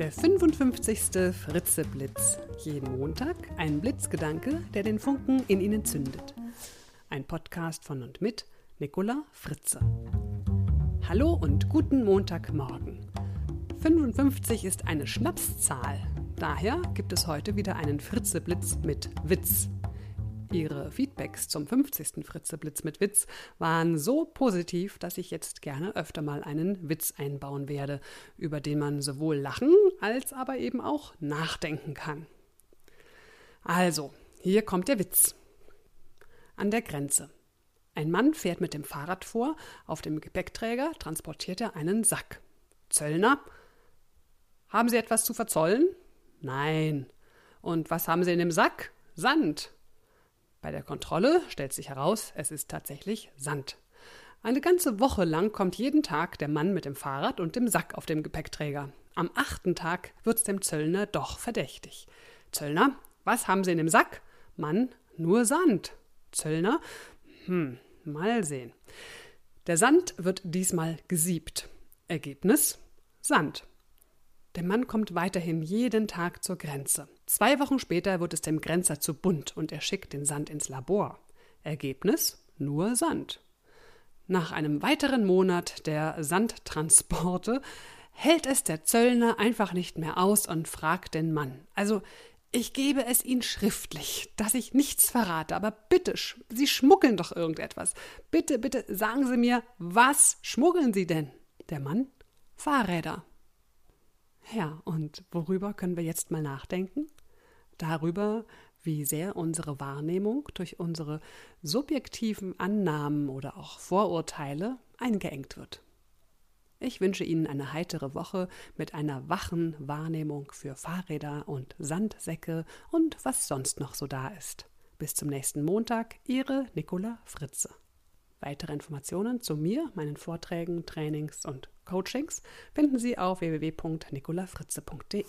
Der 55. Fritzeblitz. Jeden Montag ein Blitzgedanke, der den Funken in Ihnen zündet. Ein Podcast von und mit Nicola Fritze. Hallo und guten Montagmorgen. 55 ist eine Schnapszahl. Daher gibt es heute wieder einen Fritzeblitz mit Witz. Ihre Feedbacks zum 50. Fritzeblitz mit Witz waren so positiv, dass ich jetzt gerne öfter mal einen Witz einbauen werde, über den man sowohl lachen als aber eben auch nachdenken kann. Also, hier kommt der Witz. An der Grenze. Ein Mann fährt mit dem Fahrrad vor, auf dem Gepäckträger transportiert er einen Sack. Zöllner. Haben Sie etwas zu verzollen? Nein. Und was haben Sie in dem Sack? Sand. Bei der Kontrolle stellt sich heraus, es ist tatsächlich Sand. Eine ganze Woche lang kommt jeden Tag der Mann mit dem Fahrrad und dem Sack auf dem Gepäckträger. Am achten Tag wird's dem Zöllner doch verdächtig. Zöllner, was haben Sie in dem Sack? Mann, nur Sand. Zöllner, hm, mal sehen. Der Sand wird diesmal gesiebt. Ergebnis? Sand. Der Mann kommt weiterhin jeden Tag zur Grenze. Zwei Wochen später wird es dem Grenzer zu bunt und er schickt den Sand ins Labor. Ergebnis? Nur Sand. Nach einem weiteren Monat der Sandtransporte hält es der Zöllner einfach nicht mehr aus und fragt den Mann. Also, ich gebe es Ihnen schriftlich, dass ich nichts verrate, aber bitte, Sie schmuggeln doch irgendetwas. Bitte, bitte sagen Sie mir, was schmuggeln Sie denn? Der Mann? Fahrräder. Ja, und worüber können wir jetzt mal nachdenken? Darüber, wie sehr unsere Wahrnehmung durch unsere subjektiven Annahmen oder auch Vorurteile eingeengt wird. Ich wünsche Ihnen eine heitere Woche mit einer wachen Wahrnehmung für Fahrräder und Sandsäcke und was sonst noch so da ist. Bis zum nächsten Montag, Ihre Nicola Fritze. Weitere Informationen zu mir, meinen Vorträgen, Trainings und Coachings finden Sie auf www.nicolafritze.de.